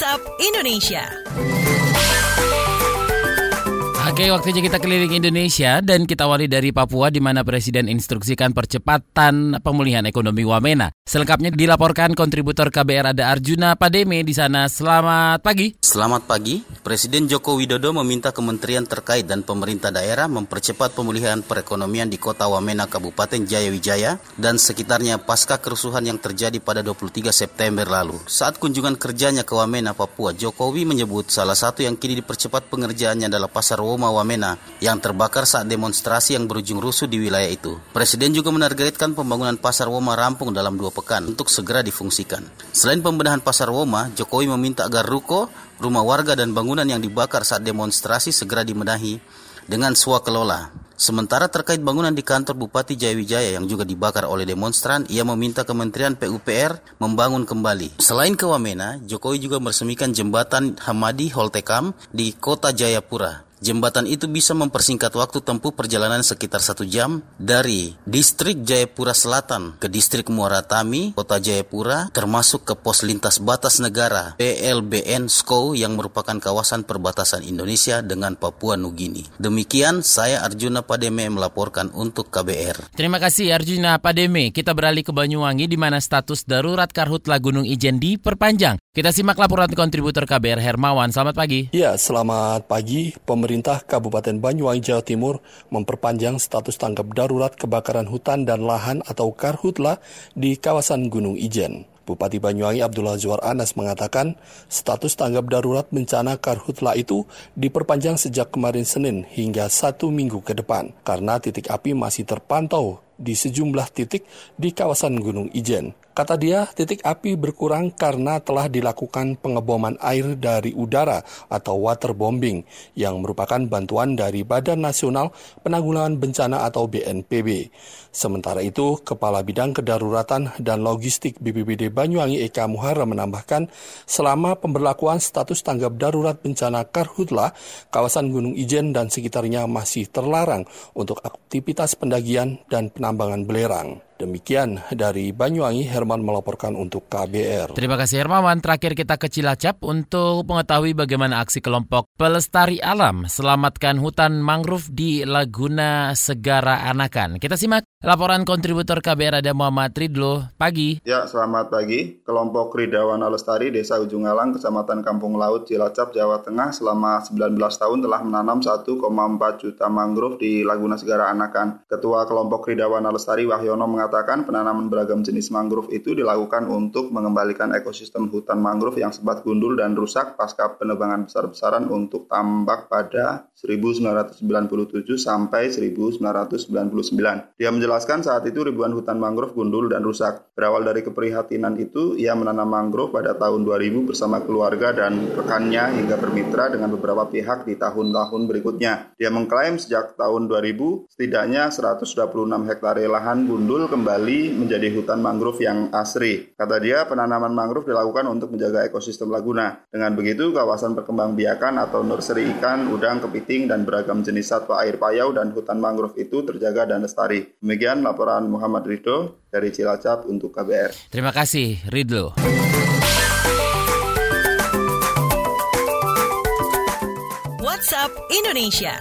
WhatsApp Indonesia. Oke, waktunya kita keliling Indonesia dan kita awali dari Papua di mana Presiden instruksikan percepatan pemulihan ekonomi Wamena. Selengkapnya dilaporkan kontributor KBR ada Arjuna Pademe di sana. Selamat pagi. Selamat pagi. Presiden Joko Widodo meminta kementerian terkait dan pemerintah daerah mempercepat pemulihan perekonomian di Kota Wamena, Kabupaten Jayawijaya dan sekitarnya pasca kerusuhan yang terjadi pada 23 September lalu. Saat kunjungan kerjanya ke Wamena, Papua, Jokowi menyebut salah satu yang kini dipercepat pengerjaannya adalah Pasar Woma Wamena yang terbakar saat demonstrasi yang berujung rusuh di wilayah itu. Presiden juga menargetkan pembangunan Pasar Woma rampung dalam dua pekan untuk segera difungsikan. Selain pembenahan Pasar Woma, Jokowi meminta agar ruko, rumah warga dan bangunan yang dibakar saat demonstrasi segera dimenahi dengan kelola. Sementara terkait bangunan di kantor Bupati Jayawijaya yang juga dibakar oleh demonstran, ia meminta Kementerian PUPR membangun kembali. Selain ke Wamena, Jokowi juga meresmikan jembatan Hamadi Holtekam di kota Jayapura. Jembatan itu bisa mempersingkat waktu tempuh perjalanan sekitar satu jam dari distrik Jayapura Selatan ke distrik Muara Tami, kota Jayapura, termasuk ke pos lintas batas negara PLBN SKO yang merupakan kawasan perbatasan Indonesia dengan Papua Nugini. Demikian saya Arjuna Pademe melaporkan untuk KBR. Terima kasih Arjuna Pademe. Kita beralih ke Banyuwangi di mana status darurat Karhutla Gunung Ijen diperpanjang. Kita simak laporan kontributor KBR Hermawan. Selamat pagi. Ya, selamat pagi. Pemerintah Kabupaten Banyuwangi, Jawa Timur memperpanjang status tanggap darurat kebakaran hutan dan lahan atau karhutla di kawasan Gunung Ijen. Bupati Banyuwangi Abdullah Zuar Anas mengatakan status tanggap darurat bencana karhutla itu diperpanjang sejak kemarin Senin hingga satu minggu ke depan karena titik api masih terpantau di sejumlah titik di kawasan Gunung Ijen. Kata dia, titik api berkurang karena telah dilakukan pengeboman air dari udara atau waterbombing yang merupakan bantuan dari Badan Nasional Penanggulangan Bencana atau BNPB. Sementara itu, Kepala Bidang Kedaruratan dan Logistik BPBD Banyuwangi Eka Muhara menambahkan, selama pemberlakuan status tanggap darurat bencana Karhutla, kawasan Gunung Ijen dan sekitarnya masih terlarang untuk aktivitas pendagian dan penambangan belerang. Demikian dari Banyuwangi, Herman melaporkan untuk KBR. Terima kasih Hermawan. Terakhir kita ke Cilacap untuk mengetahui bagaimana aksi kelompok pelestari alam selamatkan hutan mangrove di Laguna Segara Anakan. Kita simak laporan kontributor KBR ada Muhammad Ridlo. Pagi. Ya, selamat pagi. Kelompok Ridawana Lestari Desa Ujung Alang, Kecamatan Kampung Laut, Cilacap, Jawa Tengah selama 19 tahun telah menanam 1,4 juta mangrove di Laguna Segara Anakan. Ketua kelompok Ridawana Lestari Wahyono mengatakan penanaman beragam jenis mangrove itu dilakukan untuk mengembalikan ekosistem hutan mangrove yang sempat gundul dan rusak pasca penebangan besar-besaran untuk tambak pada 1997 sampai 1999. Dia menjelaskan saat itu ribuan hutan mangrove gundul dan rusak. Berawal dari keprihatinan itu, ia menanam mangrove pada tahun 2000 bersama keluarga dan rekannya hingga bermitra dengan beberapa pihak di tahun-tahun berikutnya. Dia mengklaim sejak tahun 2000 setidaknya 126 hektar lahan gundul kembali menjadi hutan mangrove yang asri. Kata dia, penanaman mangrove dilakukan untuk menjaga ekosistem Laguna. Dengan begitu, kawasan perkembangbiakan atau nursery ikan, udang, kepiting, dan beragam jenis satwa air payau dan hutan mangrove itu terjaga dan lestari. Demikian laporan Muhammad Ridho dari Cilacap untuk KBR. Terima kasih, Ridho. WhatsApp Indonesia.